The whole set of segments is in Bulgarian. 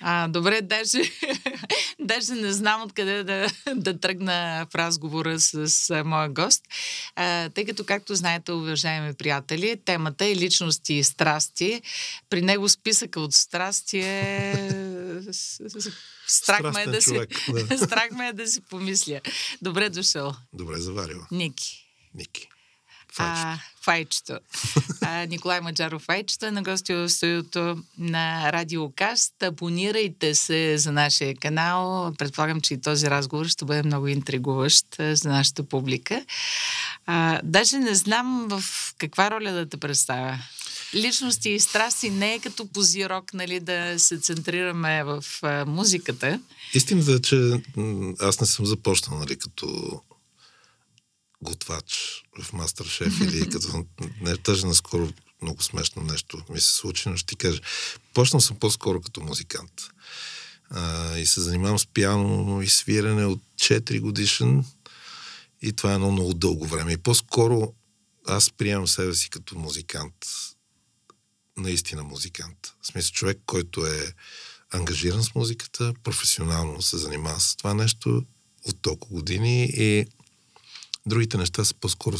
А, добре, даже, даже не знам откъде да, да тръгна в разговора с, с моя гост, а, тъй като, както знаете, уважаеми приятели, темата е личности и страсти. При него списъка от страсти е... Страх ме, е да човек, си, да. страх ме е да си помисля. Добре дошъл. Добре заварила. Ники. Ники. А, Файчето. А, Николай Маджаров Файчето е на гости в студиото на Радио Каст. Абонирайте се за нашия канал. Предполагам, че и този разговор ще бъде много интригуващ за нашата публика. А, даже не знам в каква роля да те представя. Личности и страсти не е като позирок, нали, да се центрираме в а, музиката. Истината е, че аз не съм започнал, нали, като готвач в Мастер-шеф или като... Не, тъжа наскоро много смешно нещо ми се случи, но ще ти кажа. Почнал съм по-скоро като музикант. А, и се занимавам с пиано и свирене от 4 годишен. И това е едно много дълго време. И по-скоро аз приемам себе си като музикант. Наистина музикант. В смисъл човек, който е ангажиран с музиката, професионално се занимава с това нещо от толкова години и Другите неща са по-скоро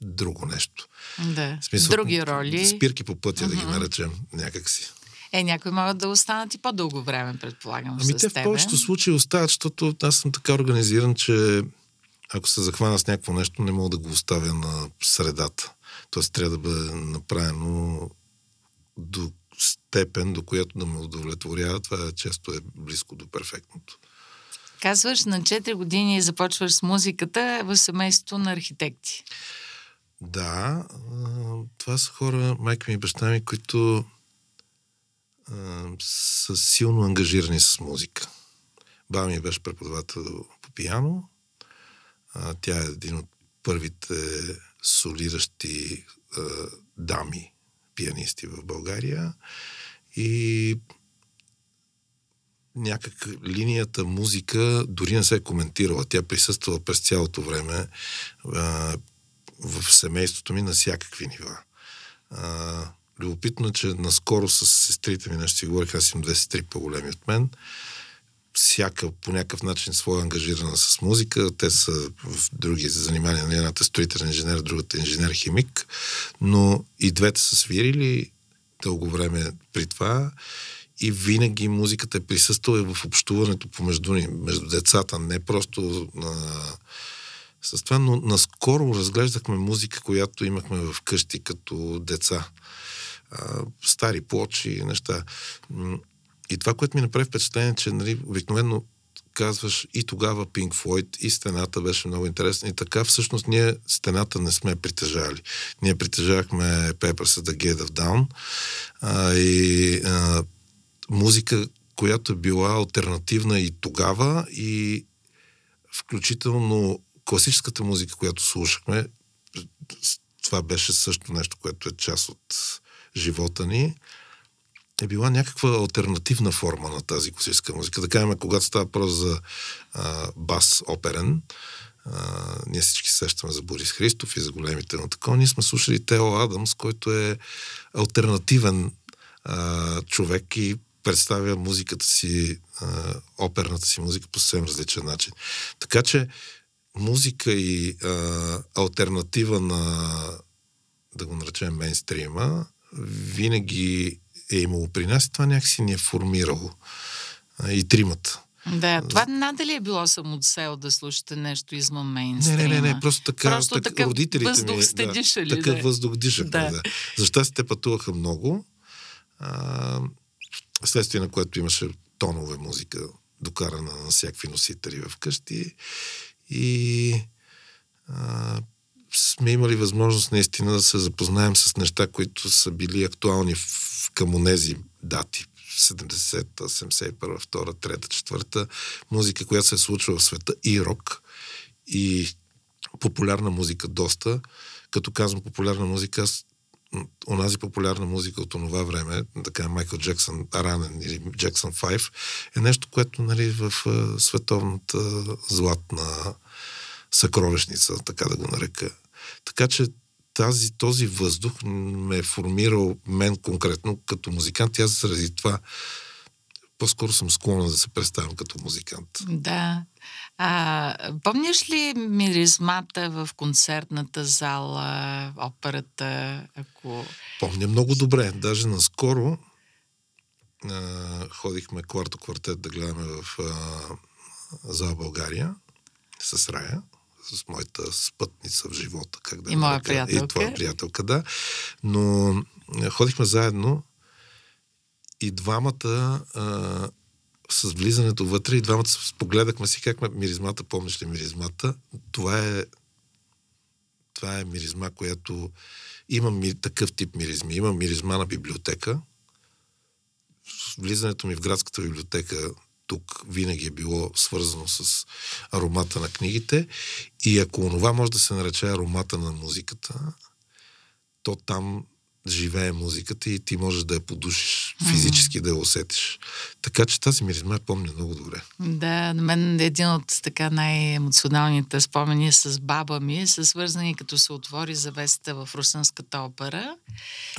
друго нещо. Да. Смисъл, Други роли. Спирки по пътя, uh-huh. да ги наречем някакси. Е, някои могат да останат и по-дълго време, предполагам. Ами те в повечето случаи остават, защото аз съм така организиран, че ако се захвана с някакво нещо, не мога да го оставя на средата. Тоест трябва да бъде направено до степен, до която да ме удовлетворява. Това често е близко до перфектното. Казваш, на 4 години започваш с музиката в семейството на архитекти. Да, това са хора, майка ми и баща ми, които са силно ангажирани с музика. Баба ми беше преподавател по пиано. Тя е един от първите солиращи дами пианисти в България. И някак линията музика дори не се е коментирала. Тя присъствала през цялото време а, в семейството ми на всякакви нива. А, любопитно е, че наскоро с сестрите ми нещо си говорих, аз имам две сестри по-големи от мен, всяка по някакъв начин своя ангажирана с музика. Те са в други занимания. Нали, едната е строителен инженер, другата е инженер-химик, но и двете са свирили дълго време при това и винаги музиката е присъствала в общуването помежду ни, между децата, не просто а, с това, но наскоро разглеждахме музика, която имахме в къщи като деца. А, стари плочи и неща. И това, което ми направи впечатление, че нали, обикновено казваш и тогава Pink Floyd, и стената беше много интересна. И така, всъщност, ние стената не сме притежали. Ние притежавахме Peppers the Get of Down а, и а, музика, която е била альтернативна и тогава, и включително класическата музика, която слушахме, това беше също нещо, което е част от живота ни, е била някаква альтернативна форма на тази класическа музика. Да кажем, когато става въпрос за а, бас оперен, а, ние всички сещаме за Борис Христов и за големите на такова. Ние сме слушали Тео Адамс, който е альтернативен а, човек и представя музиката си, а, оперната си музика по съвсем различен начин. Така че музика и а, альтернатива на, да го наречем, мейнстрима, винаги е имало при нас и това някакси ни е формирало. А, и тримата. Да, това надали е било самоцел да слушате нещо извън мейнстрима? Не, не, не, не просто така, просто так, такъв родителите въздух ми, сте да, дишали. Такъв да. въздух дишахме, да. да. Защо те пътуваха много? А, следствие на което имаше тонове музика, докарана на всякакви носители в къщи. И а, сме имали възможност наистина да се запознаем с неща, които са били актуални в, към онези дати. 70-та, 71-та, 2-та, 3-та, 4-та. Музика, която се е случва в света и рок, и популярна музика доста. Като казвам популярна музика, аз онази популярна музика от това време, така Майкъл Джексън ранен или Джексън 5, е нещо, което нали, в световната златна съкровищница, така да го нарека. Така че тази, този въздух ме е формирал мен конкретно като музикант. Аз заради това по-скоро съм склонен да се представям като музикант. Да. А, помниш ли миризмата в концертната зала, операта, ако... Помня много добре. Даже наскоро а, ходихме кварто квартет да гледаме в а, зала България с Рая, с моята спътница в живота. Как да и моя приятелка. И твоя приятелка, да. Но ходихме заедно и двамата а, с влизането вътре и двамата погледахме си как миризмата, помниш ли миризмата? Това е това е миризма, която има ми, такъв тип миризми. Има миризма на библиотека. Влизането ми в градската библиотека тук винаги е било свързано с аромата на книгите. И ако онова може да се нарече аромата на музиката, то там живее музиката и ти можеш да я подушиш, физически mm-hmm. да я усетиш. Така че тази миризма помня много добре. Да, на мен един от така най-емоционалните спомени с баба ми са свързани като се отвори завесата в Русенската опера.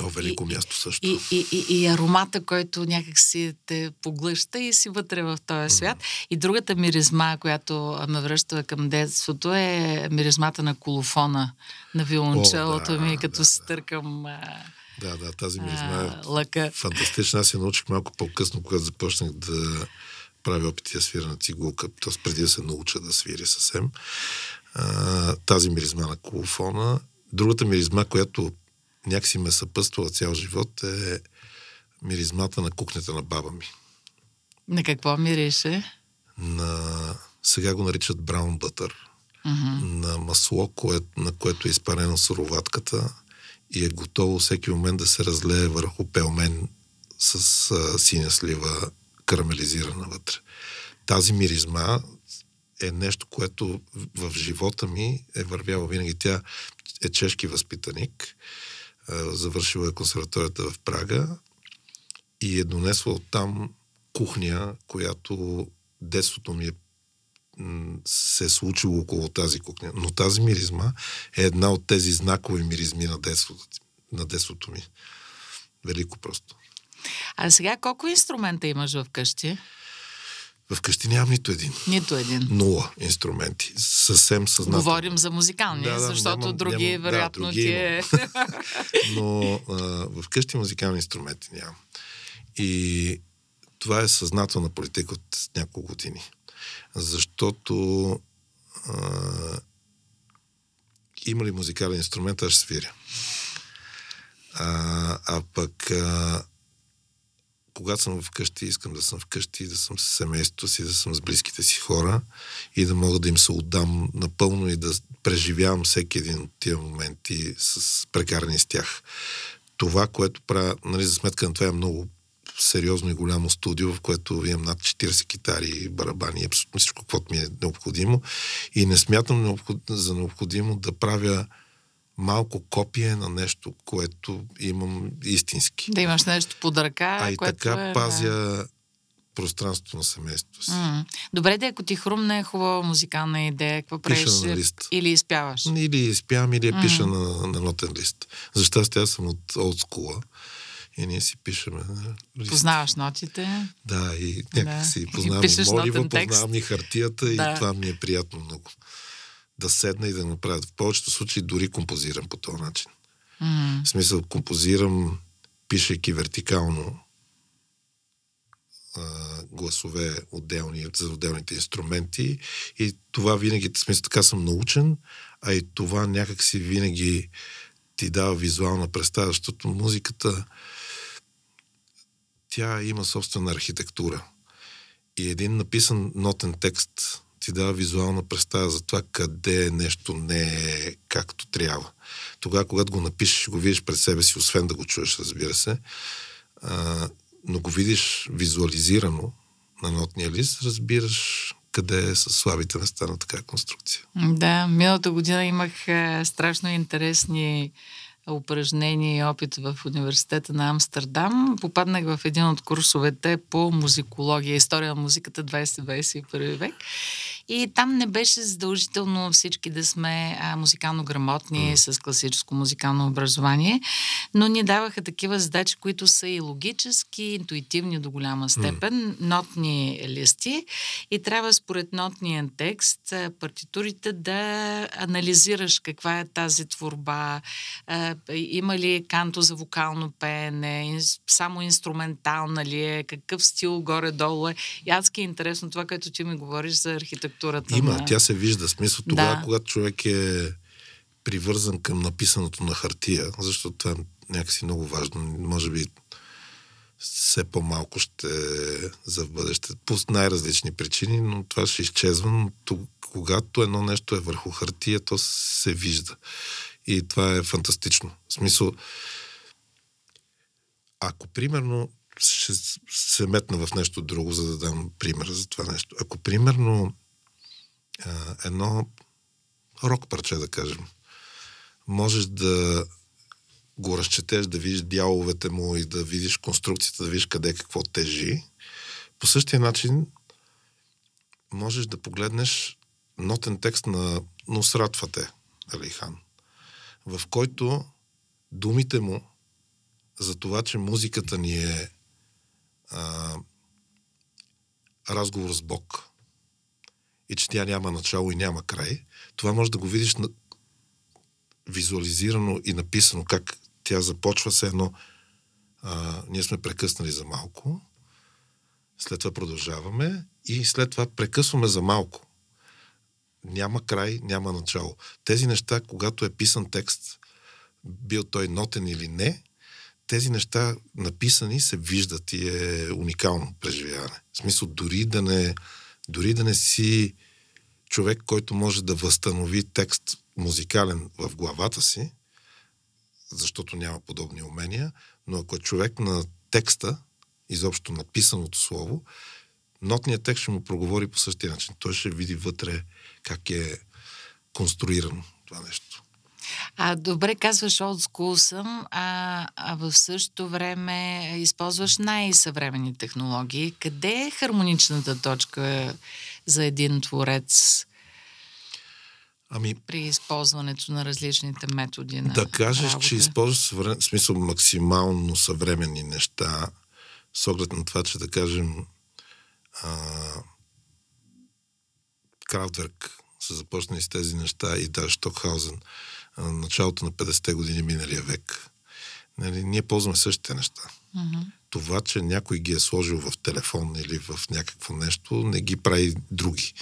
О, велико и, място също. И, и, и, и аромата, който някак си те поглъща и си вътре в този свят. Mm-hmm. И другата миризма, която ме връща към детството е миризмата на колофона, на виолончелото О, да, ми, като да, се търкам... Да, да, тази миризма е лъка. фантастична. Аз я научих малко по-късно, когато започнах да правя опити да свира на цигулка, т.е. преди да се науча да свиря съвсем. А, тази миризма на колофона. Другата миризма, която някакси ме съпъствала цял живот е миризмата на кухнята на баба ми. На какво мирише? На... Сега го наричат браун бътър. Uh-huh. На масло, кое... на което е изпарена суроватката и е готово всеки момент да се разлее върху пелмен с а, синя слива карамелизирана вътре. Тази миризма е нещо, което в живота ми е вървяло винаги. Тя е чешки възпитаник, завършила е консерваторията в Прага и е донесла оттам кухня, която детството ми е се е случило около тази кухня. Но тази миризма е една от тези знакови миризми на детството, на детството ми. Велико просто. А сега колко инструмента имаш в къщи? В къщи нямам нито един. Нито един. Нула инструменти. Съвсем съзнателно. Говорим за музикални, да, да, защото нямам, други, нямам, вероятно, да, други ти е... Но а, в къщи музикални инструменти нямам. И това е съзнателна политика от няколко години защото а, има ли музикален инструмент, аз ще свиря. А, а пък а, когато съм вкъщи, искам да съм вкъщи, да съм с семейството си, да съм с близките си хора и да мога да им се отдам напълно и да преживявам всеки един от тия моменти с прекарани с тях. Това, което правя, нали, за сметка на това е много сериозно и голямо студио, в което имам над 40 китари, барабани, абсолютно всичко, което ми е необходимо. И не смятам необход... за необходимо да правя малко копие на нещо, което имам истински. Да имаш нещо под ръка. А и така е, пазя да. пространството на семейството си. Добре, да ако ти хрумне е хубава музикална идея, какво правиш? На лист. Или изпяваш? Или изпявам, или я пиша на, на нотен лист. За щастие аз съм от олдскула и ние си пишеме. Лист. Познаваш нотите. Да, и някак си да. познавам и, и молива, познавам и хартията да. и това ми е приятно много. Да седна и да направя. В повечето случаи дори композирам по този начин. Mm. В смисъл, композирам, пишейки вертикално а, гласове отделни, за отделните инструменти и това винаги, в смисъл така съм научен, а и това някак си винаги ти дава визуална представа, защото музиката тя има собствена архитектура. И един написан нотен текст ти дава визуална представа за това къде нещо не е както трябва. Тогава, когато го напишеш, го видиш пред себе си, освен да го чуеш, разбира се, а, но го видиш визуализирано на нотния лист, разбираш къде са слабите места на така конструкция. Да, миналата година имах а, страшно интересни упражнение и опит в университета на Амстердам. Попаднах в един от курсовете по музикология, история на музиката 20-21 век. И там не беше задължително всички да сме а, музикално грамотни, mm. с класическо музикално образование, но ни даваха такива задачи, които са и логически, интуитивни до голяма степен, mm. нотни листи и трябва според нотния текст партитурите да анализираш каква е тази творба, има ли канто за вокално пеене, само инструментална ли е, какъв стил горе-долу е. И адски е интересно това, което ти ми говориш за архитектурата. Има, на... тя се вижда. Смисъл тогава, да. когато човек е привързан към написаното на хартия, защото това е някакси много важно. Може би все по-малко ще за в бъдеще. По най-различни причини, но това ще изчезва. Но когато едно нещо е върху хартия, то се вижда. И това е фантастично. В смисъл, ако примерно ще се метна в нещо друго, за да дам пример за това нещо. Ако примерно едно рок парче, да кажем, можеш да го разчетеш, да видиш дяловете му и да видиш конструкцията, да видиш къде какво тежи, по същия начин можеш да погледнеш нотен текст на Нусрат Фате Алихан, в който думите му за това, че музиката ни е а, разговор с Бог и че тя няма начало и няма край, това може да го видиш на, визуализирано и написано как тя започва се едно. А, ние сме прекъснали за малко, след това продължаваме и след това прекъсваме за малко. Няма край, няма начало. Тези неща, когато е писан текст, бил той нотен или не, тези неща написани се виждат и е уникално преживяване. В смисъл, дори да не, дори да не си човек, който може да възстанови текст музикален в главата си, защото няма подобни умения, но ако е човек на текста, изобщо написаното слово, нотният текст ще му проговори по същия начин. Той ще види вътре как е конструирано това нещо. А, добре, казваш old school съм, а, а в същото време използваш най-съвременни технологии. Къде е хармоничната точка за един творец? Ами, при използването на различните методи на Да кажеш, работа. че използваш съврем... смисъл максимално съвременни неща, с оглед на това, че да кажем а... Крафтверк са започнали с тези неща и даже Штокхаузен началото на 50-те години миналия век. Нали, ние ползваме същите неща. Mm-hmm. Това, че някой ги е сложил в телефон или в някакво нещо, не ги прави други.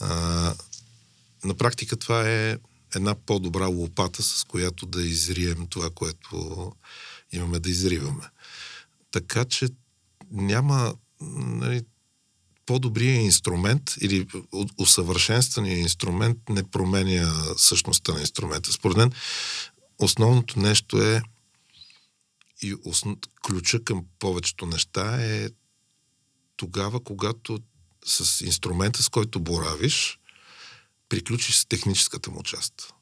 А, на практика това е една по-добра лопата, с която да изрием това, което имаме да изриваме. Така че няма нали, по-добрият инструмент или усъвършенствания инструмент не променя същността на инструмента. Според мен основното нещо е и основ... ключа към повечето неща е тогава, когато с инструмента, с който боравиш, приключиш с техническата му част.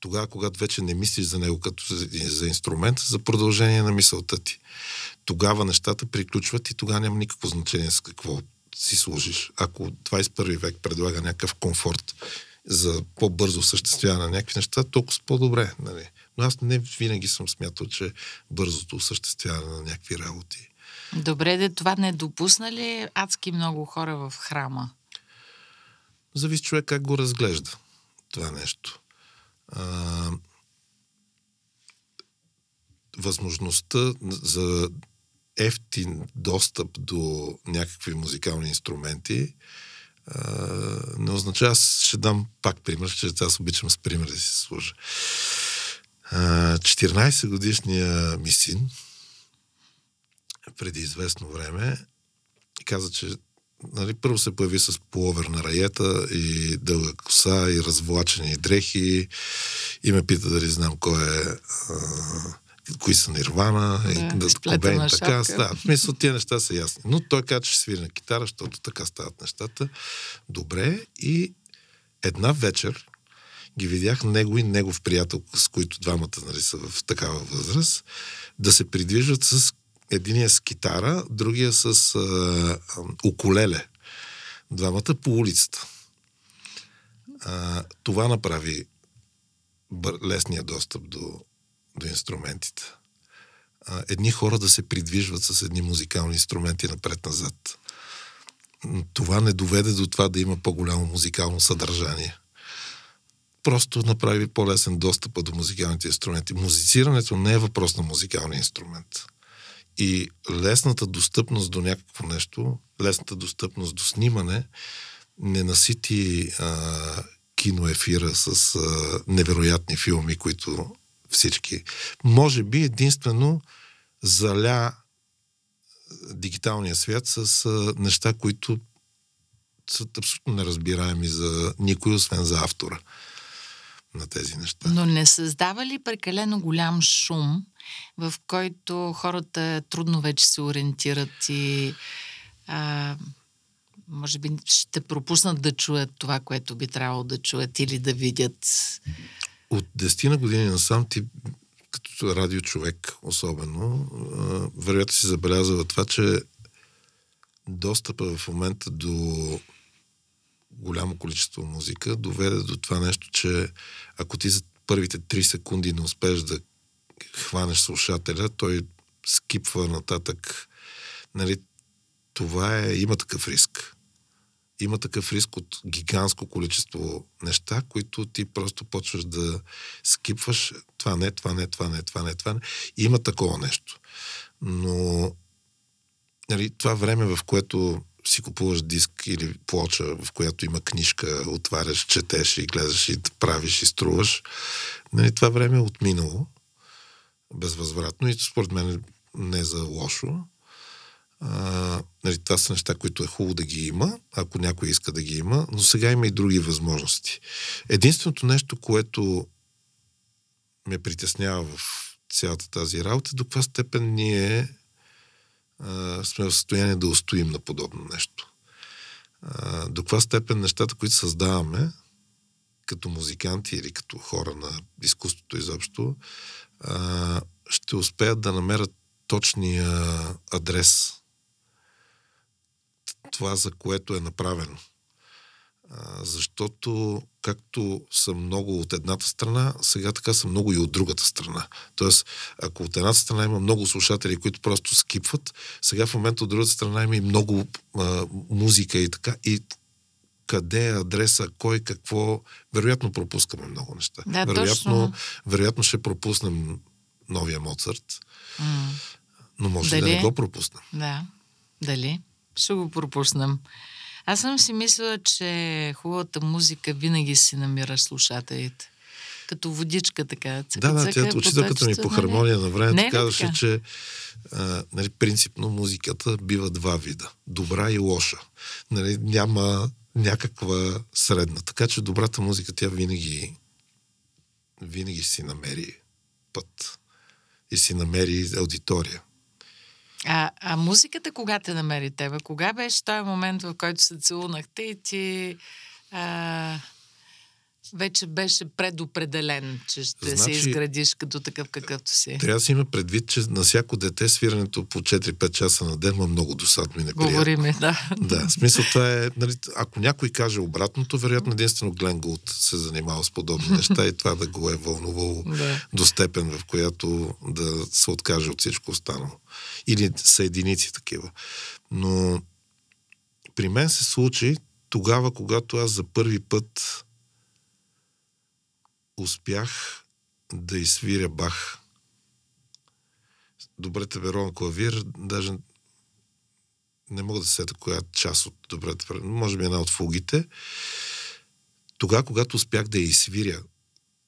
Тогава, когато вече не мислиш за него като за, инструмент, за продължение на мисълта ти. Тогава нещата приключват и тогава няма никакво значение с какво си служиш. Ако 21 век предлага някакъв комфорт за по-бързо осъществяване на някакви неща, толкова по-добре. Нали? Но аз не винаги съм смятал, че бързото осъществяване на някакви работи. Добре, де това не допусна ли адски много хора в храма? Зависи човек как го разглежда това нещо. А, възможността за ефтин достъп до някакви музикални инструменти а, не означава, аз ще дам пак пример, че аз обичам с пример да си служа. 14 годишния ми син преди известно време каза, че нали, първо се появи с половер на раета и дълга коса и развлачени дрехи и ме пита дали знам кой е а, кои са Нирвана, да, и да, Кобейн, така. Да, в смисъл, тия неща са ясни. Но той каза, че свири на китара, защото така стават нещата. Добре. И една вечер ги видях него и негов приятел, с които двамата нали, са в такава възраст, да се придвижват с единия с китара, другия с а, укулеле. Двамата по улицата. А, това направи лесния достъп до, до инструментите. Едни хора да се придвижват с едни музикални инструменти напред-назад. Това не доведе до това да има по-голямо музикално съдържание. Просто направи по-лесен достъп до музикалните инструменти. Музицирането не е въпрос на музикалния инструмент. И лесната достъпност до някакво нещо, лесната достъпност до снимане, не насити а, киноефира с а, невероятни филми, които всички. Може би единствено заля дигиталния свят с неща, които са абсолютно неразбираеми за никой, освен за автора на тези неща. Но не създава ли прекалено голям шум, в който хората трудно вече се ориентират и а, може би ще пропуснат да чуят това, което би трябвало да чуят или да видят? От десетина години насам ти като радиочовек особено, вероятно си забелязва това, че достъпа в момента до голямо количество музика доведе до това нещо, че ако ти за първите 3 секунди не успееш да хванеш слушателя, той скипва нататък. Нали, това е, има такъв риск. Има такъв риск от гигантско количество неща, които ти просто почваш да скипваш. Това не, това не, това не, това не, това не. Има такова нещо. Но нали, това време, в което си купуваш диск или плоча, в която има книжка, отваряш, четеш и гледаш и правиш и струваш. Нали, това време е отминало безвъзвратно и според мен не е за лошо. Нали, това са неща, които е хубаво да ги има, ако някой иска да ги има, но сега има и други възможности. Единственото нещо, което ме притеснява в цялата тази работа, до каква степен ние а, сме в състояние да устоим на подобно нещо. А, до каква степен нещата, които създаваме, като музиканти или като хора на изкуството изобщо, а, ще успеят да намерят точния адрес. Това, за което е направено. А, защото както са много от едната страна, сега така са много и от другата страна. Тоест, ако от едната страна има много слушатели, които просто скипват, сега в момента от другата страна има и много а, музика и така. И къде е адреса, кой какво. Вероятно пропускаме много неща. Да, вероятно, точно. вероятно ще пропуснем новия Моцарт. М. Но може Дали? да не го пропуснем. Да. Дали? Ще го пропуснем. Аз съм си мислила, че хубавата музика винаги си намира слушателите. Като водичка така. Цъка, Да, да, тя учителката ми по нали? хармония на е времето казваше, така? че а, нали, принципно музиката бива два вида. Добра и лоша. Нали, няма някаква средна. Така че добрата музика тя винаги винаги си намери път и си намери аудитория. А, музиката кога те намери тебе? Кога беше този момент, в който се целунахте и ти а, вече беше предопределен, че ще се Значи- изградиш като такъв какъвто си? Трябва да си има предвид, че на всяко дете свирането по 4-5 часа на ден има много досадно и неприятно. Говори ми, да. Да, в смисъл това е, нали, ако някой каже обратното, вероятно единствено Глен Гулт се занимава с подобни неща и това да го е вълнувало Да. до степен, в която да се откаже от всичко останало. Или са единици такива. Но при мен се случи тогава, когато аз за първи път успях да изсвиря Бах. Добре на клавир, даже не мога да се сета коя част от добрата веро, може би една от фугите. Тогава, когато успях да я изсвиря,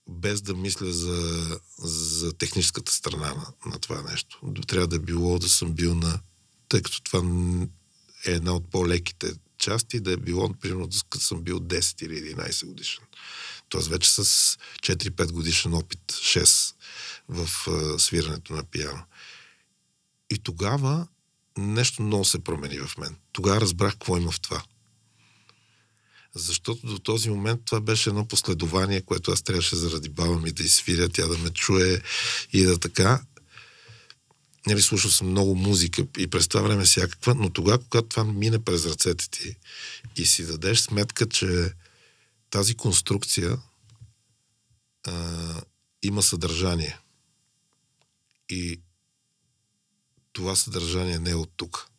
без да мисля за, за техническата страна на, на това нещо. Трябва да е било да съм бил на... Тъй като това е една от по-леките части, да е било, примерно, като съм бил 10 или 11 годишен. Тоест вече с 4-5 годишен опит, 6 в свирането на пиано. И тогава нещо много се промени в мен. Тогава разбрах какво има в това. Защото до този момент това беше едно последование, което аз трябваше заради баба ми да изсвиря, тя да ме чуе и да така. нали, слушал съм много музика и през това време всякаква, но тогава, когато това мине през ръцете ти и си дадеш сметка, че тази конструкция а, има съдържание и това съдържание не е от тук.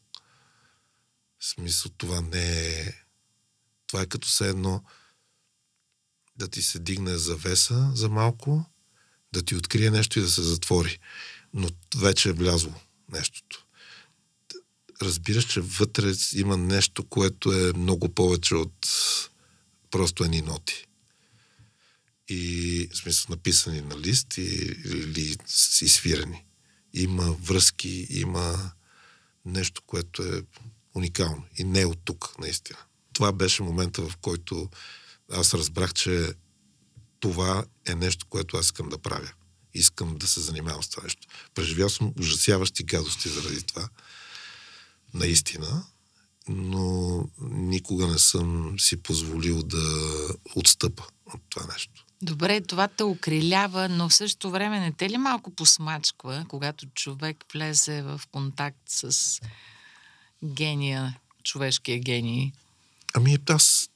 В смисъл, това не е... Това е като все едно да ти се дигне завеса за малко, да ти открие нещо и да се затвори. Но вече е влязло нещото. Разбираш, че вътре има нещо, което е много повече от просто едни ноти. И, в смисъл, написани на лист и, или изсвирени. Има връзки, има нещо, което е уникално. И не е от тук, наистина. Това беше момента, в който аз разбрах, че това е нещо, което аз искам да правя. Искам да се занимавам с това нещо. Преживял съм ужасяващи гадости заради това. Наистина. Но никога не съм си позволил да отстъпа от това нещо. Добре, това те окрилява, но в същото време не те ли малко посмачква, когато човек влезе в контакт с гения, човешкия гений? Ами аз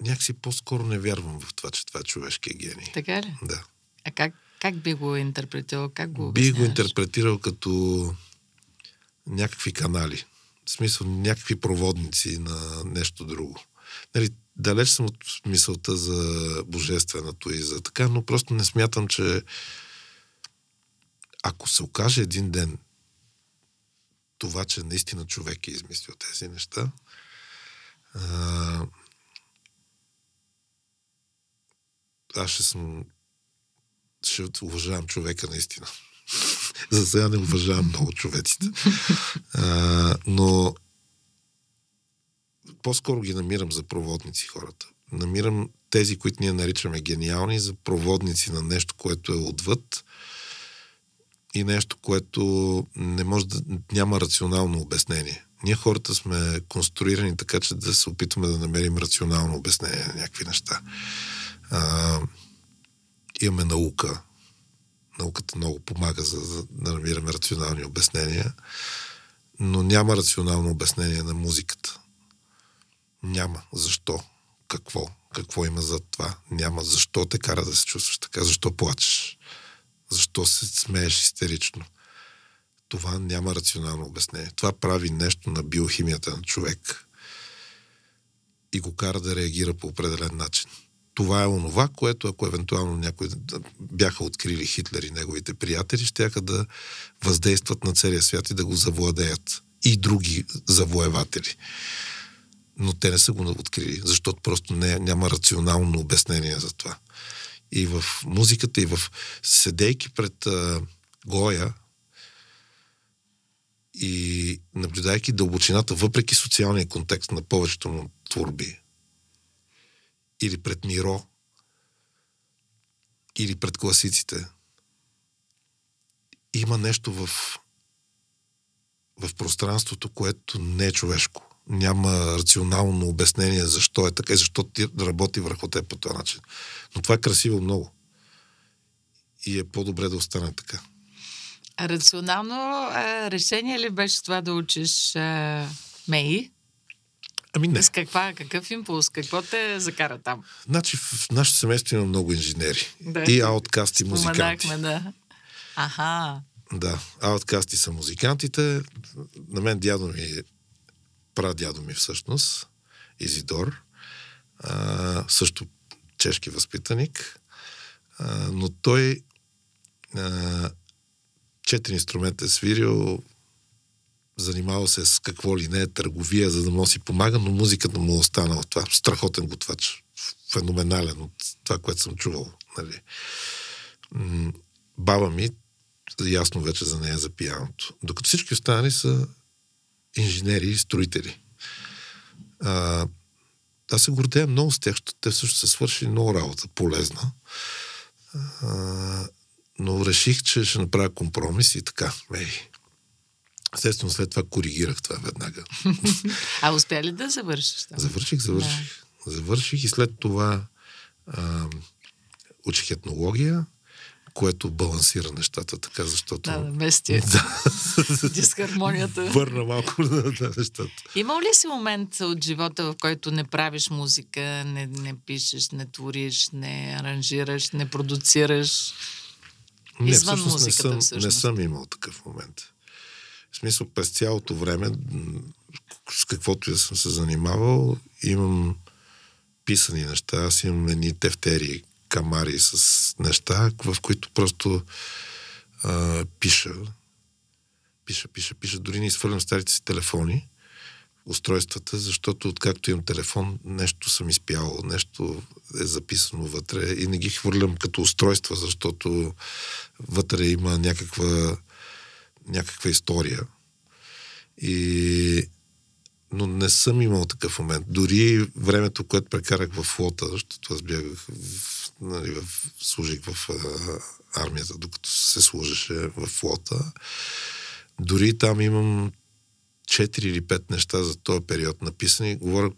някакси по-скоро не вярвам в това, че това е човешкия гений. Така ли? Да. А как, как би го интерпретирал? Как го Би го интерпретирал като някакви канали. В смисъл, някакви проводници на нещо друго. Нали, далеч съм от мисълта за божественото и за така, но просто не смятам, че ако се окаже един ден това, че наистина човек е измислил тези неща, а, аз ще съм ще уважавам човека наистина. За сега не уважавам много човеците. А, но по-скоро ги намирам за проводници хората. Намирам тези, които ние наричаме гениални, за проводници на нещо, което е отвъд и нещо, което не може да няма рационално обяснение. Ние хората сме конструирани така, че да се опитваме да намерим рационално обяснение на някакви неща. А, имаме наука. Науката много помага за, за да намираме рационални обяснения, но няма рационално обяснение на музиката. Няма. Защо? Какво? Какво има за това? Няма. Защо те кара да се чувстваш така? Защо плачеш? Защо се смееш истерично? Това няма рационално обяснение. Това прави нещо на биохимията на човек и го кара да реагира по определен начин това е онова, което ако евентуално някой бяха открили Хитлер и неговите приятели, ще да въздействат на целия свят и да го завладеят. И други завоеватели. Но те не са го открили, защото просто не, няма рационално обяснение за това. И в музиката, и в седейки пред а, Гоя, и наблюдайки дълбочината, въпреки социалния контекст на повечето му творби, или пред Миро, или пред класиците. Има нещо в, в пространството, което не е човешко. Няма рационално обяснение защо е така и защо ти работи върху теб по този начин. Но това е красиво много. И е по-добре да остане така. Рационално решение ли беше това да учиш а, МЕИ? Ами не. С каква, какъв импулс? Какво те закара там? Значи в нашето семейство има много инженери. Да. И ауткасти, музиканти. да. Аха. Да, ауткасти са музикантите. На мен дядо ми, прадядо ми всъщност, Изидор, а, също чешки възпитаник, а, но той а, четири инструмента е свирил, занимавал се с какво ли не, търговия, за да му си помага, но музиката му останала това. Страхотен готвач. Феноменален от това, което съм чувал. Нали. Баба ми, ясно вече за нея за пияното. Докато всички останали са инженери и строители. А, аз се гордея много с тях, защото те също са свършили много работа, полезна. А, но реших, че ще направя компромис и така. Ей, Естествено, след това коригирах това веднага. а успя ли да завършиш? Там? Завърших, завърших. Да. Завърших и след това а, учих етнология, което балансира нещата, така, защото... Да, да мести. Да. Дисхармонията. Върна малко на, на нещата. Има ли си момент от живота, в който не правиш музика, не, не пишеш, не твориш, не аранжираш, не продуцираш? Не, Извън всъщност, музиката, не съм, всъщност. не съм имал такъв момент. В смисъл, през цялото време, с каквото да съм се занимавал, имам писани неща. Аз имам едни тефтери, камари с неща, в които просто а, пиша. Пиша, пиша, пиша. Дори не изхвърлям старите си телефони, устройствата, защото откакто имам телефон, нещо съм изпял, нещо е записано вътре и не ги хвърлям като устройства, защото вътре има някаква, някаква история. И... Но не съм имал такъв момент. Дори времето, което прекарах в флота, защото аз бягах, в, нали, в, служих в а, армията, докато се служеше в флота, дори там имам 4 или 5 неща за този период написани, говоря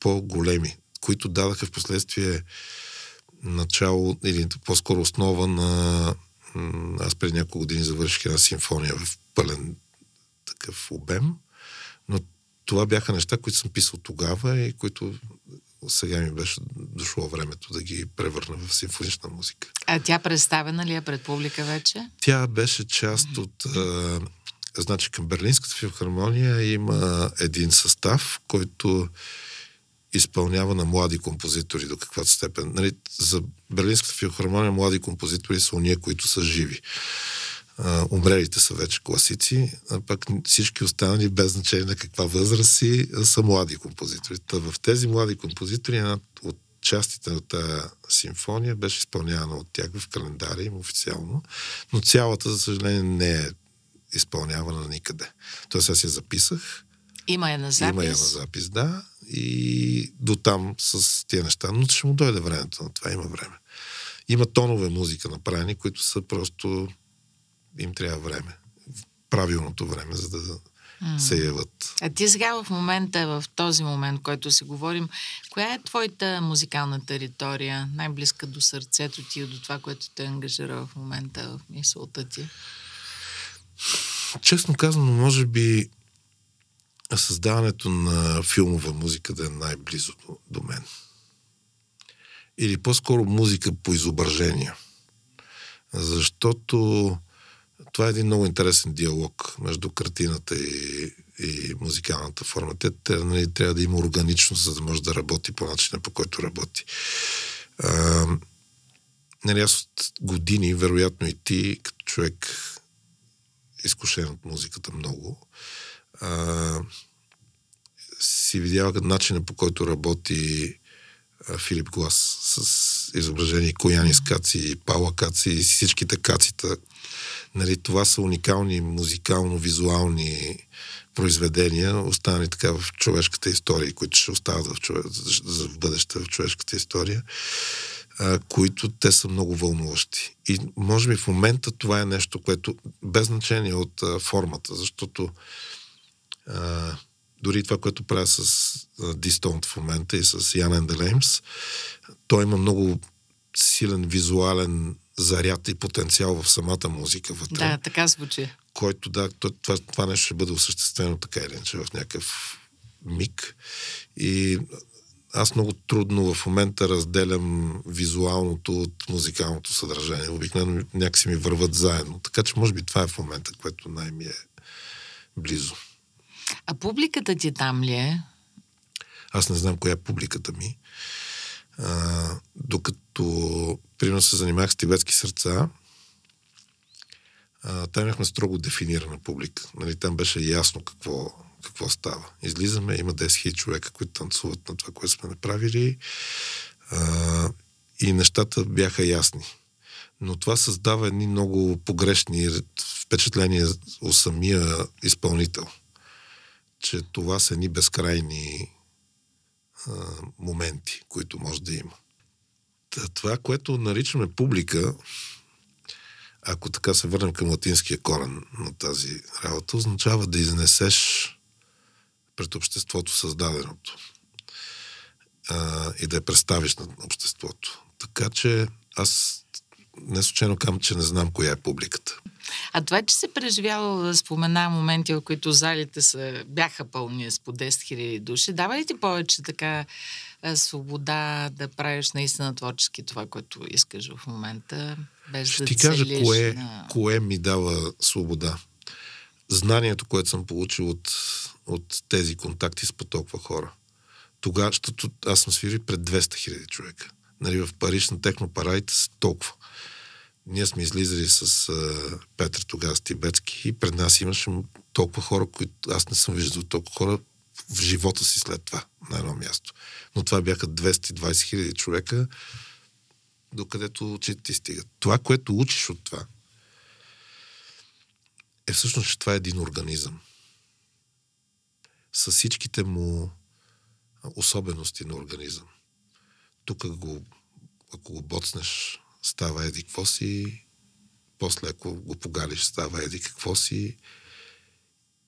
по-големи, които дадаха в последствие начало или по-скоро основа на... Аз преди няколко години завърших една симфония в пълен такъв обем, но това бяха неща, които съм писал тогава и които сега ми беше дошло времето да ги превърна в симфонична музика. А тя представена ли е пред публика вече? Тя беше част от... А, значи към Берлинската филхармония има един състав, който изпълнява на млади композитори до каквато степен. Нали, за Берлинската филхармония млади композитори са уния, които са живи. А, умрелите са вече класици, а пък всички останали, без значение на каква възраст си, са млади композитори. Та в тези млади композитори една от частите от тази симфония беше изпълнявана от тях в календаря им официално, но цялата, за съжаление, не е изпълнявана никъде. Тоест аз я записах, Има я на запис. има я на запис, да, и до там с тия неща, но ще му дойде времето, на това има време. Има тонове музика направени, които са просто им трябва време. Правилното време, за да се яват. А ти сега в момента, в този момент, който си говорим, коя е твоята музикална територия, най-близка до сърцето ти и до това, което те ангажира в момента в мисълта ти? Честно казано, може би създаването на филмова музика да е най-близо до, до мен. Или по-скоро музика по изображения. Защото това е един много интересен диалог между картината и, и музикалната форма. Те, те нали, трябва да има органичност, за да може да работи по начина, по който работи. А, нали, аз от години, вероятно и ти, като човек изкушен от музиката много, а, си видял начина по който работи а, Филип Глас с изображение Кояни с каци, Паула каци и всичките кацита. Нали, това са уникални музикално-визуални произведения, останали така в човешката история, които ще остават в, чове... в бъдеще в човешката история, а, които те са много вълнуващи. И може би в момента това е нещо, което без значение от а, формата, защото а, дори това, което правя с Дистонт в момента и с Ян Енделеймс, той има много силен визуален заряд и потенциал в самата музика вътре. Да, така звучи. Който, да, това, това нещо ще бъде осъществено така или иначе в някакъв миг. И аз много трудно в момента разделям визуалното от музикалното съдържание. Обикновено някакси ми върват заедно. Така че може би това е в момента, което най-ми е близо. А публиката ти там ли е? Аз не знам коя е публиката ми. А, докато, примерно, се занимавах с тибетски сърца, а, там имахме строго дефинирана публика. Нали, там беше ясно какво, какво става. Излизаме, има 10 000 човека, които танцуват на това, което сме направили а, и нещата бяха ясни. Но това създава едни много погрешни впечатления у самия изпълнител. Че това са едни безкрайни а, моменти, които може да има. Та, това, което наричаме публика, ако така се върнем към латинския корен на тази работа, означава да изнесеш пред обществото създаденото а, и да я представиш на обществото. Така че аз не случайно казвам, че не знам коя е публиката. А това, че се преживял, спомена моменти, в които залите са, бяха пълни с по 10 000 души, дава ли ти повече така свобода да правиш наистина творчески това, което искаш в момента, без Ще да ти кажа кое, на... кое ми дава свобода. Знанието, което съм получил от, от тези контакти с по толкова хора. Тогава, защото аз съм свири пред 200 хиляди човека. Нали, в Париж на технопарайте с толкова. Ние сме излизали с а, Петър тогава с Тибетски и пред нас имаше толкова хора, които аз не съм виждал толкова хора в живота си след това на едно място. Но това бяха 220 хиляди човека, докъдето очите ти стигат. Това, което учиш от това, е всъщност, че това е един организъм. С всичките му особености на организъм. Тук го, ако го боцнеш, става еди какво си, после ако го погалиш, става еди какво си.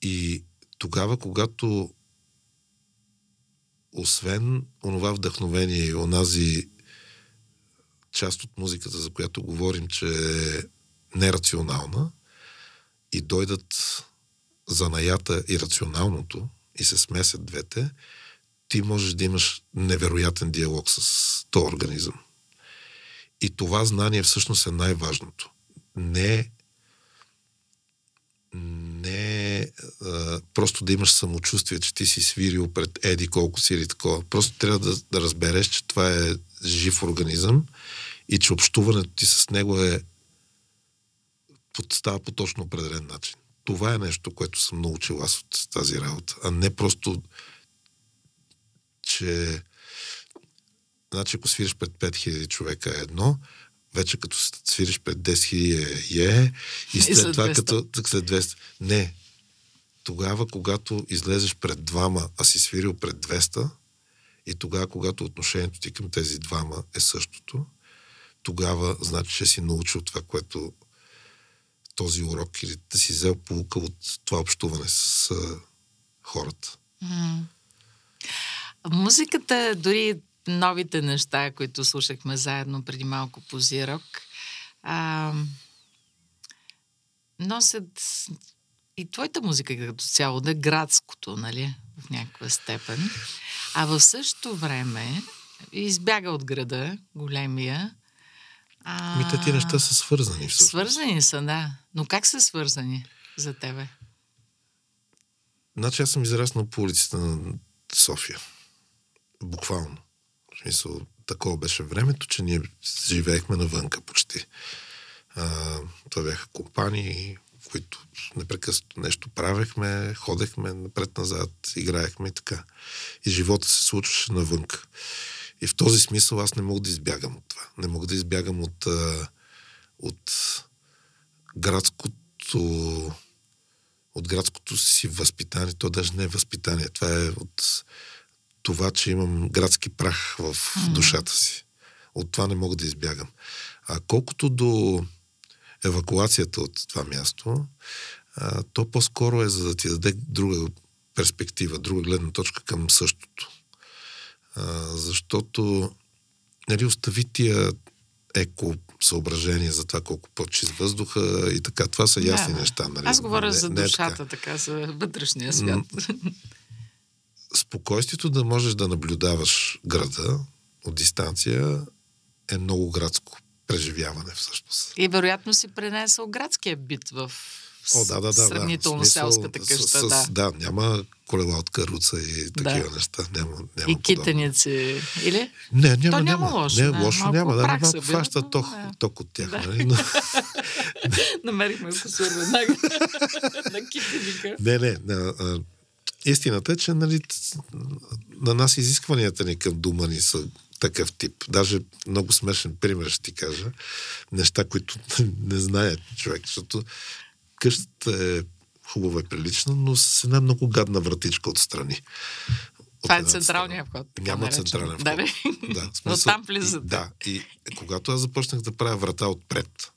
И тогава, когато освен онова вдъхновение и онази част от музиката, за която говорим, че е нерационална, и дойдат занаята и рационалното и се смесят двете, ти можеш да имаш невероятен диалог с този организъм. И това знание всъщност е най-важното. Не, не а, просто да имаш самочувствие, че ти си свирил пред еди колко си или такова. Просто трябва да, да разбереш, че това е жив организъм и че общуването ти с него е става по точно определен начин. Това е нещо, което съм научил аз от тази работа, а не просто, че значи ако свириш пред 5000 човека е едно, вече като свириш пред 10 000 е, е и след и това 200. като след 200. Не. Тогава, когато излезеш пред двама, а си свирил пред 200, и тогава, когато отношението ти към тези двама е същото, тогава значи, че си научил това, което този урок или да си взел полука от това общуване с а, хората. Mm. Музиката, дори новите неща, които слушахме заедно преди малко по Зирок, а, носят и твоята музика като цяло, да градското, нали, в някаква степен. А в същото време избяга от града, големия, а... Ми, тези неща са свързани. Всъщност. Свързани са, да. Но как са свързани за тебе? Значи аз съм израснал по улицата на София. Буквално. В смисъл, такова беше времето, че ние живеехме навънка почти. А, това бяха компании, които непрекъснато нещо правехме, ходехме напред-назад, играехме и така. И живота се случваше навънка. И в този смисъл аз не мога да избягам от това. Не мога да избягам от, от градското от градското си възпитание. То даже не е възпитание. Това е от това, че имам градски прах в душата си. От това не мога да избягам. А колкото до евакуацията от това място, а, то по-скоро е за да ти даде друга перспектива, друга гледна точка към същото. А, защото нали, остави тия еко съображения за това колко по-чист въздуха и така. Това са ясни да, неща. Нали? Аз говоря не, за душата, така. така, за вътрешния свят. Спокойствието да можеш да наблюдаваш града от дистанция е много градско преживяване всъщност. И вероятно си пренесъл градския бит в О, да, да, да, сравнително да. Смисъл, селската къща. С, да. да, няма колела от каруца и такива да. неща. Няма, няма и китаници, или? Не, няма, То няма, няма лошо. Не, лошо няма. Да, малко фаща ток, да. ток от тях. Да. Нали? Но... Намерихме косур веднага на китеника. Не, не. не истината е, че нали, на нас изискванията ни към дума ни са такъв тип. Даже много смешен пример ще ти кажа. Неща, които не знае човек, защото къщата е хубава и прилична, но с една много гадна вратичка отстрани. Това е централния вход. Няма централен вход. Да, да. да смисъл, Но там влизат. Да, и когато аз започнах да правя врата отпред,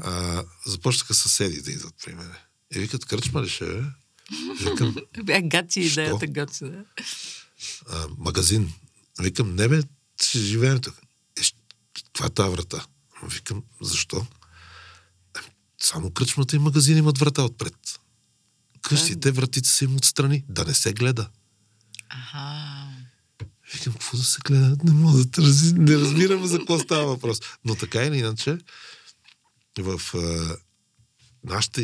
а, започнаха съседи да идват при мен. И викат, кръчма ли ще, бе? Викам, Бе, гати идеята, гати, да. А, магазин. Викам, не бе, ще живеем тук. Е, това е тази врата. Викам, защо? Ами, само кръчмата и магазин имат врата отпред. Къщите, вратите са им отстрани. Да не се гледа. Ага. Викам, какво да се гледа? Не мога да рази... не разбирам за какво става въпрос. Но така или иначе, в а, нашата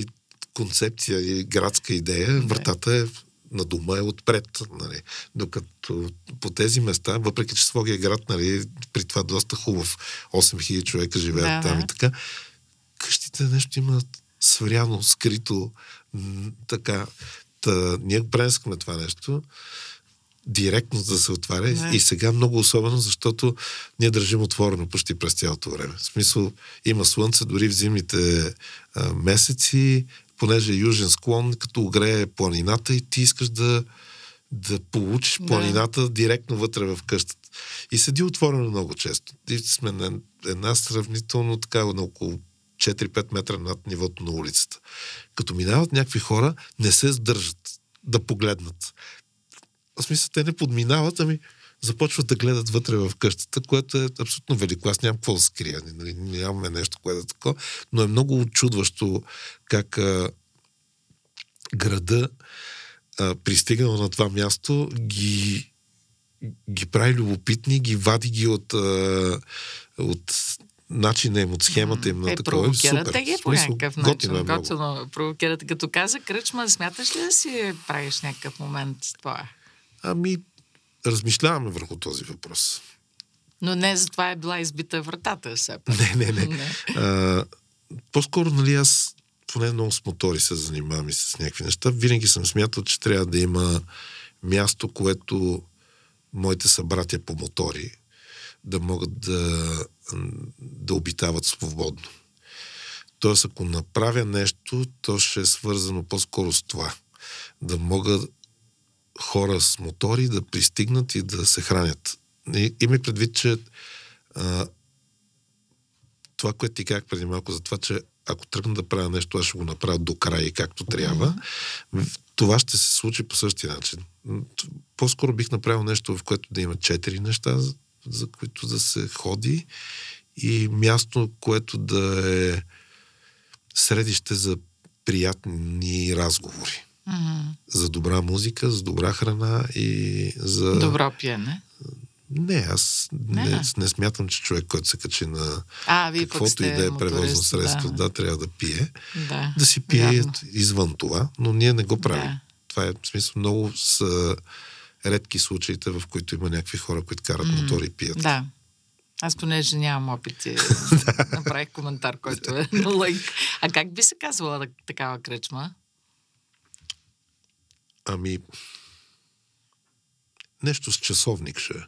концепция и градска идея, вратата е на дома е отпред. Нали. Докато по тези места, въпреки че Свогия град, нали, при това доста хубав, 8000 човека живеят Да, там и така, къщите нещо имат свряно, скрито, така. Та, ние пренескаме това нещо директно да се отваря Да. и сега много особено, защото ние държим отворено почти през цялото време. В смисъл, има слънце дори в зимните а, месеци, понеже е южен склон, като огрее планината и ти искаш да, да получиш Да. планината директно вътре в къщата. И седи отворено много често. И сме на една сравнително така на около 4-5 метра над нивото на улицата. Като минават някакви хора, не се сдържат да погледнат. В смисъл, те не подминават, ами започват да гледат вътре в къщата, което е абсолютно велико. Аз нямам какво да се крия. Нали, нямаме нещо, което е такова. Но е много очудващо как а, града а, пристигнал на това място ги, ги прави любопитни, ги вади ги от, а, от начина им, от схемата им на Е, такова. провокирате ги по някакъв готино начин. е. Готино провокирате. Като каза кръчма, смяташ ли да си правиш някакъв момент с това? Ами, размишляваме върху този въпрос. Но не за това е била избита вратата, все пак. Не, не, не. А, по-скоро, нали, аз поне много с мотори се занимавам и с някакви неща. Винаги съм смятал, че трябва да има място, което моите събратя по мотори да могат да, да обитават свободно. Тоест, ако направя нещо, то ще е свързано по-скоро с това. Да могат хора с мотори да пристигнат и да се хранят. И, има предвид, че а, това, което ти казах преди малко, за това, че ако тръгна да правя нещо, аз ще го направя до края и както трябва, mm-hmm. това ще се случи по същия начин. По-скоро бих направил нещо, в което да има четири неща, за, за които да се ходи и място, което да е средище за приятни разговори. За добра музика, за добра храна и за... Добро пиене. Не, аз Не. не, не смятам, че човек, който се качи на А, вие каквото и да е превозно средство, да. да. трябва да пие, Да, да си пие вярно. извън това, но ние не го правим. Да. Това е, в смисъл, много са редки случаите, в които има някакви хора, които карат мотори и пият. Да. Аз понеже нямам опит, и направих коментар, който е на лайк. А как би се казвала такава кръчма? Ами, нещо с часовник ще е.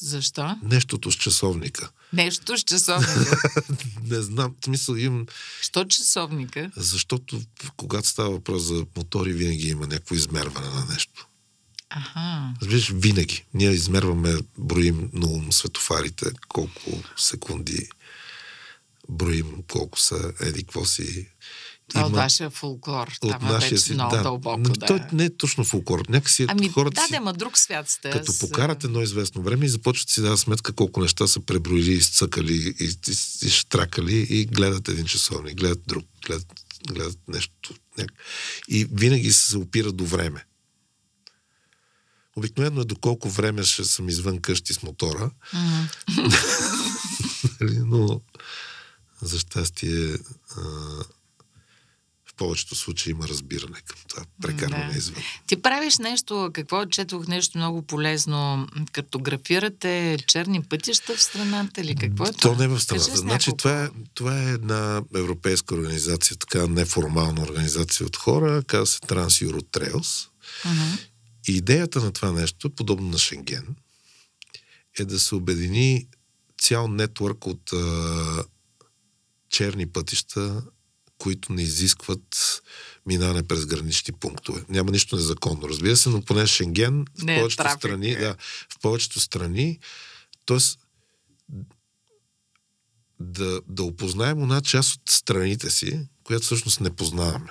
Защо? Нещото с часовника. Нещо с часовника. Не знам, смисъл имам, Що часовника? защото когато става въпрос за мотори, винаги има някакво измерване на нещо. Аха. Разбираш, винаги. Ние измерваме, броим на ум светофарите, колко секунди броим, колко са, еди, какво си. Това от вашия фолклор. от Става нашия вече си, много да. дълбоко. Но Да. Той не е точно фолклор. Някакси Ами, хората да, си, да, друг свят сте. като Аз, покарат едно известно време и започват да си дават сметка колко неща са преброили, изцъкали и, и, и штракали и гледат един часовник, гледат друг, гледат, гледат нещо. Няк... И винаги се опира до време. Обикновено е доколко време ще съм извън къщи с мотора. Нали, но за щастие а, повечето случаи има разбиране към това прекарване Да. извън. Ти правиш нещо, какво четох нещо много полезно. Картографирате черни пътища в страната или какво е това? То не е в страната. Значи, няколко. това е, това е една европейска организация, така неформална организация от хора, казва се Trans Euro Trails. И идеята на това нещо, подобно на Шенген, е да се обедини цял нетворк от а, черни пътища, които не изискват минане през гранични пунктове. Няма нищо незаконно, разбира се, но поне Шенген в Не е повечето трафик, страни, е. да, в повечето страни, т.е. да, да опознаем една част от страните си, която всъщност не познаваме.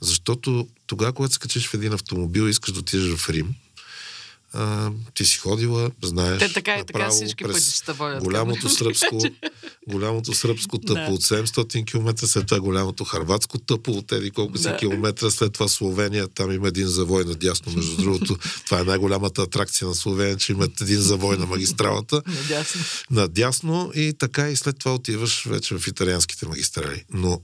Защото тогава, когато се качиш в един автомобил и искаш да отидеш в Рим, а, ти си ходила, знаеш. Те така и така всички пътища водят. Голямото сръбско, голямото сръбско тъпо да. от 700 км, след това голямото харватско тъпо от еди колко си да. километра, след това Словения, там има един завой надясно, между другото. Това е най-голямата атракция на Словения, че имат един завой на магистралата. надясно. Надясно и така и след това отиваш вече в италианските магистрали. Но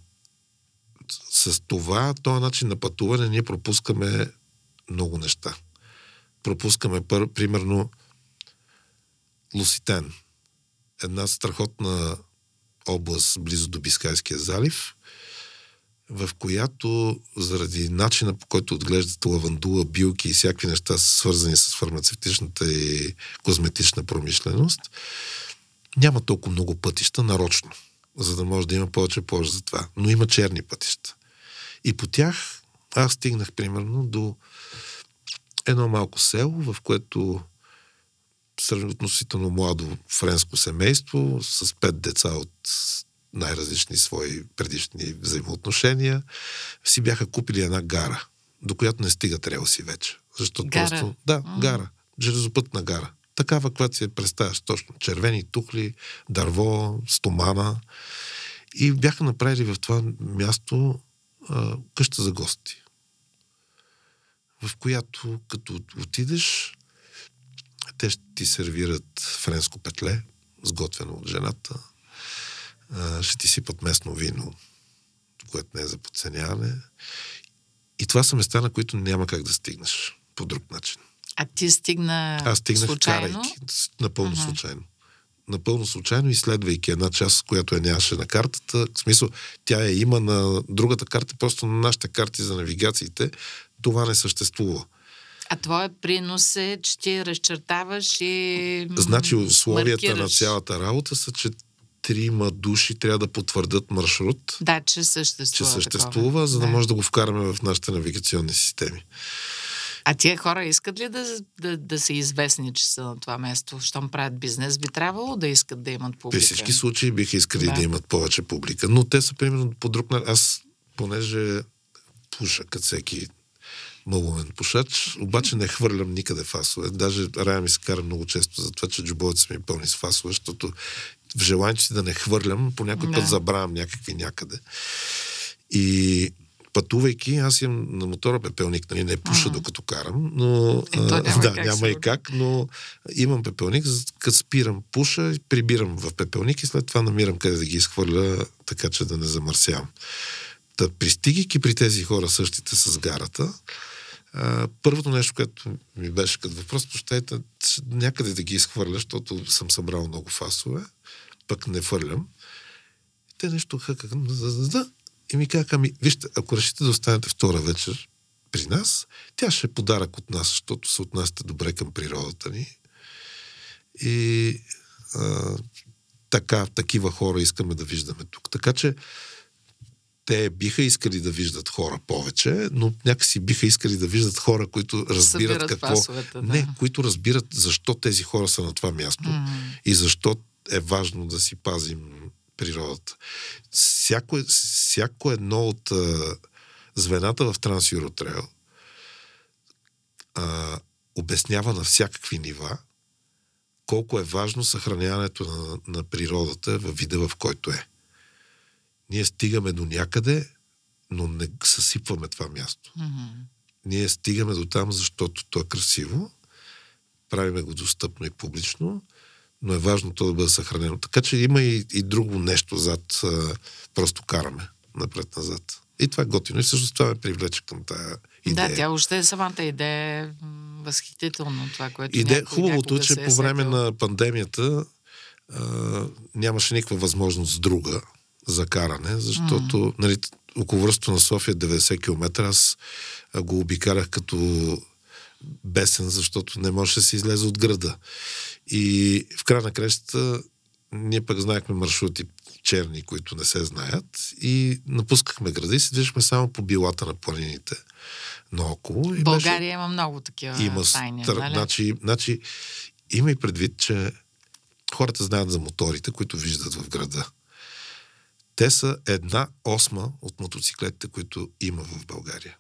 с това, този начин на пътуване, ние пропускаме много неща пропускаме пър, примерно Луситен. Една страхотна област близо до Бискайския залив, в която заради начина по който отглеждат лавандула, билки и всякакви неща, свързани с фармацевтичната и козметична промишленост, няма толкова много пътища нарочно, за да може да има повече полза за това. Но има черни пътища. И по тях аз стигнах примерно до едно малко село, в което относително младо френско семейство с пет деца от най-различни свои предишни взаимоотношения, си бяха купили една гара, до която не стигат релси вече. Защото гара. просто... Да, mm. гара. Железопътна гара. Такава, която си представяш точно. Червени тухли, дърво, стомана. И бяха направили в това място а, къща за гости в която като отидеш, те ще ти сервират френско петле, сготвено от жената, ще ти сипат местно вино, което не е за подценяване. И това са места, на които няма как да стигнеш по друг начин. А ти стигна Аз стигнах случайно? карайки, напълно uh-huh. случайно. Напълно случайно, изследвайки една част, която я нямаше на картата. В смисъл, тя я има на другата карта, просто на нашите карти за навигациите това не съществува. А твоя принос е, че ти разчертаваш и Значи условията маркираш. на цялата работа са, че трима души трябва да потвърдят маршрут. Да, че съществува. Че съществува, такова. за да, да може да го вкараме в нашите навигационни системи. А тия хора искат ли да, да, да са известни, че са на това место? Щом правят бизнес, би трябвало да искат да имат публика. При всички случаи биха искали да, да имат повече публика. Но те са примерно по друг начин. Аз, понеже пуша като всеки малумен пушач, обаче не хвърлям никъде фасове. Даже Рая ми се кара много често за това, че джобовете са ми пълни с фасове, защото в желанието си да не хвърлям, по някой да. път забравям някакви някъде. И пътувайки, аз имам на мотора пепелник, нали, не пуша uh-huh. докато карам, но е, няма да, как няма и как, но имам пепелник, като спирам пуша, прибирам в пепелник и след това намирам къде да ги изхвърля, така че да не замърсявам. Та, пристигайки при тези хора същите с гарата, а, първото нещо, което ми беше като въпрос, прощайте, някъде да ги изхвърля, защото съм събрал много фасове, пък не фърлям. И те нещо хъкаха, и ми казаха, ами, вижте, ако решите да останете втора вечер при нас, тя ще е подарък от нас, защото се отнасяте добре към природата ни. И а, така, такива хора искаме да виждаме тук. Така че те биха искали да виждат хора повече, но някакси биха искали да виждат хора, които разбират Събират какво... Пасовете, да. Не, които разбират защо тези хора са на това място mm. и защо е важно да си пазим природата. Всяко, всяко едно от а, звената в Трансюротрейл обяснява на всякакви нива колко е важно съхраняването на, на природата във вида, в който е. Ние стигаме до някъде, но не съсипваме това място. Mm-hmm. Ние стигаме до там, защото то е красиво, правиме го достъпно и публично, но е важно то да бъде съхранено. Така че има и, и друго нещо зад, а, просто караме напред-назад. И това е готино. И също това ме привлече към тая идея. Да, тя още е самата идея е възхитително това, което Иде... някой, Хубавото е, че е по време сетил. на пандемията а, нямаше никаква възможност друга за каране, защото mm. нали, около връзто на София 90 км аз го обикарах като бесен, защото не можеше да се излезе от града. И в края на крещата ние пък знаехме маршрути черни, които не се знаят и напускахме града и се движихме само по билата на планините наоколо. И България беше... има много такива има тайни, стър... нали? значи, значи, има и предвид, че хората знаят за моторите, които виждат в града. Те са една осма от мотоциклетите, които има в България.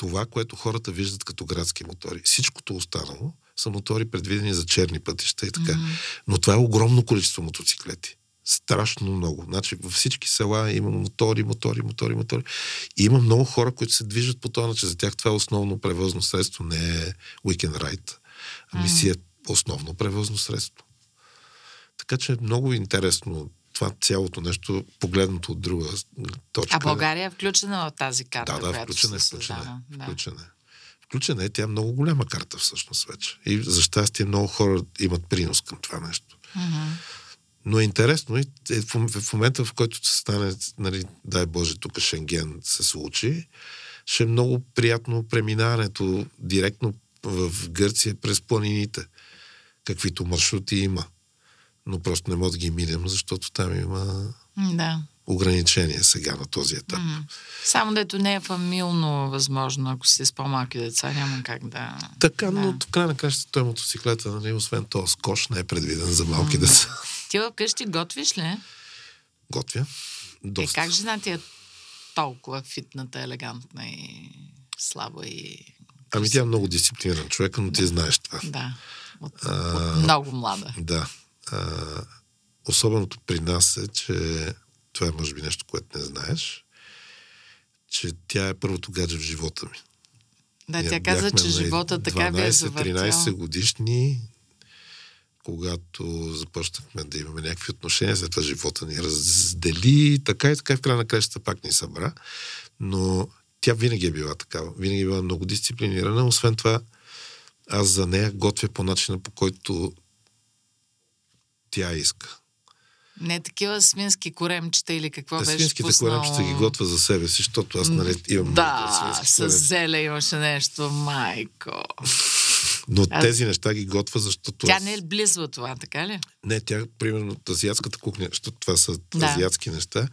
Това, което хората виждат като градски мотори. Всичкото останало са мотори предвидени за черни пътища и така. Mm-hmm. Но това е огромно количество мотоциклети. Страшно много. Значи във всички села има мотори, мотори, мотори, мотори. И има много хора, които се движат по това начин. За тях това е основно превозно средство, не е weekend ride. Ами mm-hmm. си е основно превозно средство. Така че е много интересно това цялото нещо, погледнато от друга точка. А България е включена в тази карта? Да, да, включена е, включена е. Включена е. Включена е, тя е много голяма карта всъщност вече. И за щастие много хора имат принос към това нещо. Mm-hmm. Но е интересно и е в момента, в който се стане, нали, дай Боже, тук Шенген се случи, ще е много приятно преминаването директно в Гърция през планините, каквито маршрути има но просто не мога да ги минем, защото там има да. ограничения сега на този етап. Mm. Само дето не е фамилно възможно, ако си с по-малки деца, няма как да... Така, да. но в край на кращата той мотоциклета, нали, освен този скош, не е предвиден за малки mm. деца. Ти вкъщи готвиш ли? Готвя. Доста. Е, как жена ти е толкова фитната, елегантна и слаба и... Ами тя е много дисциплиниран човек, но ти знаеш това. Да. От, а, от много млада. Да а, особеното при нас е, че това е може би нещо, което не знаеш, че тя е първото гадже в живота ми. Да, тя каза, че живота така би е 13 годишни, когато започнахме да имаме някакви отношения, след това живота ни раздели, така и така и в края на кращата пак ни събра. Но тя винаги е била такава. Винаги е била много дисциплинирана. Освен това, аз за нея готвя по начина, по който тя иска. Не такива свински коремчета или какво да, беше Свинските пуснал... коремчета ги готва за себе си, защото аз нали имам... Да, с зеле имаше нещо, майко. Но а... тези неща ги готва, защото... Тя не е близва това, така ли? Не, тя, примерно, от азиатската кухня, защото това са да. азиатски неща.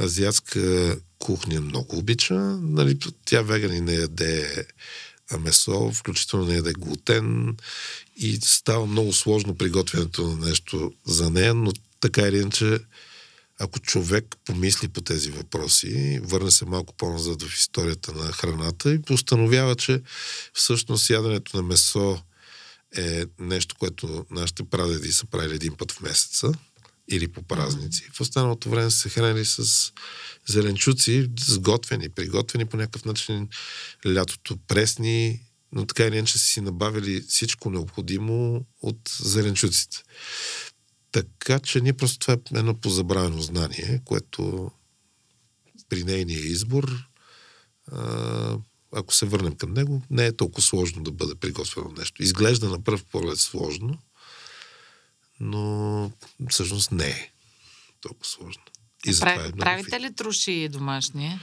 Азиатска кухня много обича. Нали, тя вегани не яде месо, включително не яде глутен и става много сложно приготвянето на нещо за нея, но така или иначе, ако човек помисли по тези въпроси, върне се малко по-назад в историята на храната и постановява, че всъщност яденето на месо е нещо, което нашите прадеди са правили един път в месеца или по празници. В останалото време се хранили с зеленчуци, сготвени, приготвени по някакъв начин, лятото пресни, но така или иначе си набавили всичко необходимо от зеленчуците. Така че ние просто това е едно позабравено знание, което при нейния избор, ако се върнем към него, не е толкова сложно да бъде приготвено нещо. Изглежда на пръв поглед сложно, но всъщност не е толкова сложно. И Прави, е правите ли троши домашни?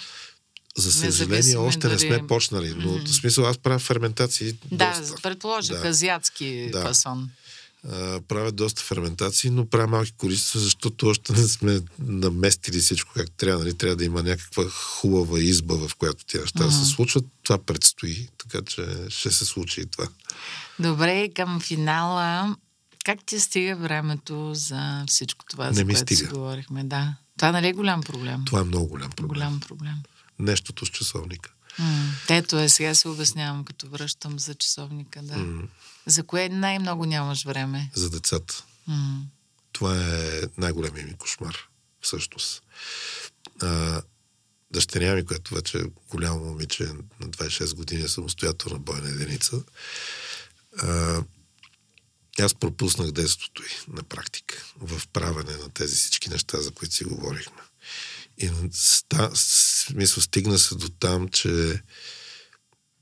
За съжаление, още дали... не сме почнали, но mm-hmm. в смисъл аз правя ферментации. Да, доста. предположих, да. азиатски да. фасон. А, правя доста ферментации, но правя малки количества, защото още не сме наместили всичко както трябва. Нали? Трябва да има някаква хубава изба, в която тия неща mm-hmm. се случват. Това предстои, така че ще се случи и това. Добре, към финала. Как ти стига времето за всичко това, не за ми което стига. си говорихме? Да. Това нали е голям проблем? Това е много голям проблем. Голям проблем. Нещото с часовника. М- ето е, сега се обяснявам, като връщам за часовника, да. М- за кое най-много нямаш време? За децата. М- Това е най-големия ми кошмар, всъщност. А, дъщеря ми, която вече е голямо момиче, на 26 години, е самостоятелна бойна единица. А, аз пропуснах детството й на практика в правене на тези всички неща, за които си говорихме. И ста, смисъл, стигна се до там, че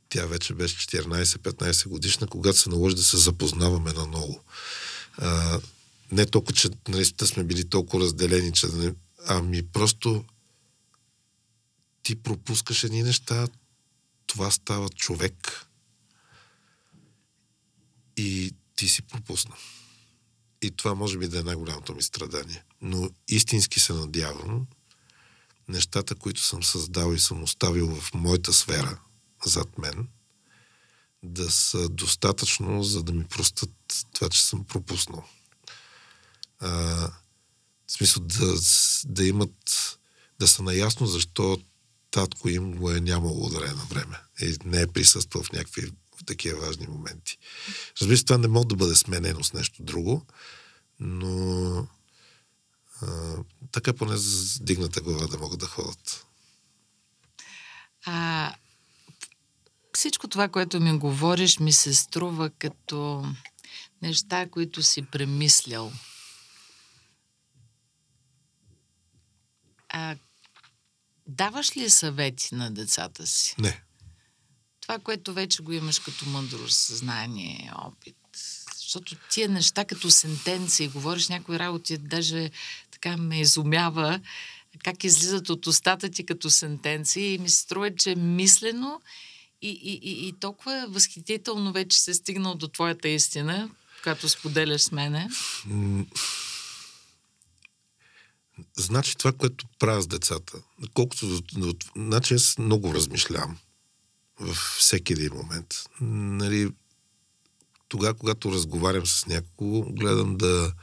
тя вече беше 14-15 годишна, когато се наложи да се запознаваме на ново. А, не толкова, че нали, сме били толкова разделени, че да не... Ами просто ти пропускаш едни неща, това става човек. И ти си пропуснал. И това може би да е най-голямото ми страдание. Но истински се надявам нещата, които съм създал и съм оставил в моята сфера зад мен, да са достатъчно, за да ми простат това, че съм пропуснал. А, в смисъл да, да имат, да са наясно защо татко им го е нямало време на време. И не е присъствал в някакви в такива важни моменти. Разбира се, това не може да бъде сменено с нещо друго, но а, така поне с дигната глава да могат да ходят. А, всичко това, което ми говориш, ми се струва като неща, които си премислял. А, даваш ли съвети на децата си? Не. Това, което вече го имаш като мъдрост, знание, опит. Защото тия неща като сентенции, говориш някои работи, даже така ме изумява как излизат от устата ти като сентенции и ми се струва, че мислено и, и, и, и толкова възхитително вече се стигнал до твоята истина, която споделяш с мене. Значи това, което правя с децата, колкото. Значи аз много размишлявам във всеки един момент. Нали, тогава, когато разговарям с някого, гледам да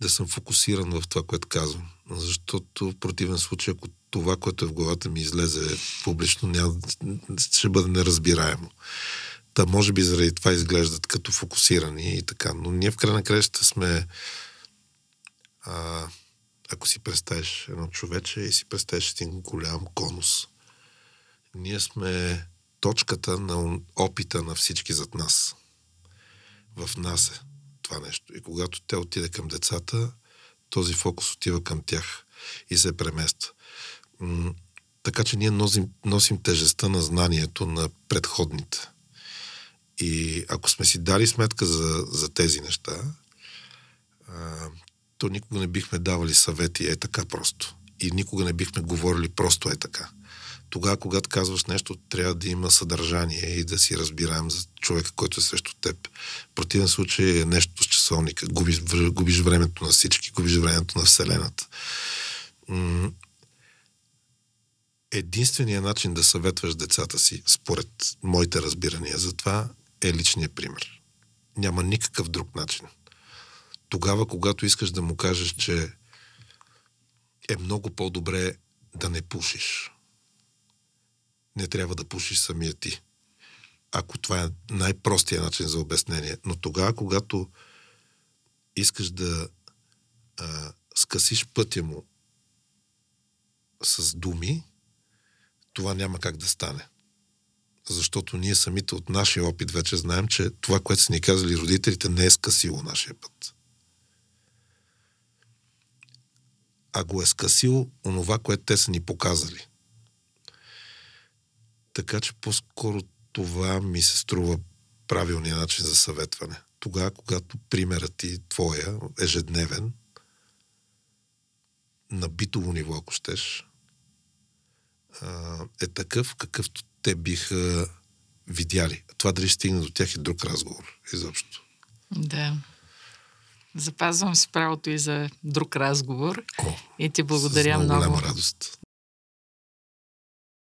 да съм фокусиран в това, което казвам. Защото в противен случай, ако това, което е в главата ми излезе публично, няма, ще бъде неразбираемо. Та може би заради това изглеждат като фокусирани и така. Но ние в край на краща сме а, ако си представиш едно човече и си представиш един голям конус, ние сме точката на опита на всички зад нас. В нас е това нещо. И когато те отиде към децата, този фокус отива към тях и се премества. Така че ние носим, носим тежестта на знанието на предходните. И ако сме си дали сметка за, за тези неща, а, то никога не бихме давали съвети е така просто. И никога не бихме говорили просто е така тогава, когато казваш нещо, трябва да има съдържание и да си разбираем за човека, който е срещу теб. В противен случай е нещо с часовника. Губиш, губиш времето на всички, губиш времето на Вселената. Единственият начин да съветваш децата си, според моите разбирания за това, е личният пример. Няма никакъв друг начин. Тогава, когато искаш да му кажеш, че е много по-добре да не пушиш, не трябва да пушиш самия ти. Ако това е най-простия начин за обяснение. Но тогава, когато искаш да а, скъсиш пътя му с думи, това няма как да стане. Защото ние самите от нашия опит вече знаем, че това, което са ни казали родителите, не е скъсило нашия път. А го е скъсило онова, което те са ни показали. Така че по-скоро това ми се струва правилния начин за съветване. Тогава, когато примерът ти, твоя, ежедневен, на битово ниво, ако щеш, е такъв, какъвто те биха видяли. Това дали стигне до тях е друг разговор, изобщо. Да. Запазвам си правото и за друг разговор. О, и ти благодаря с много. голяма радост.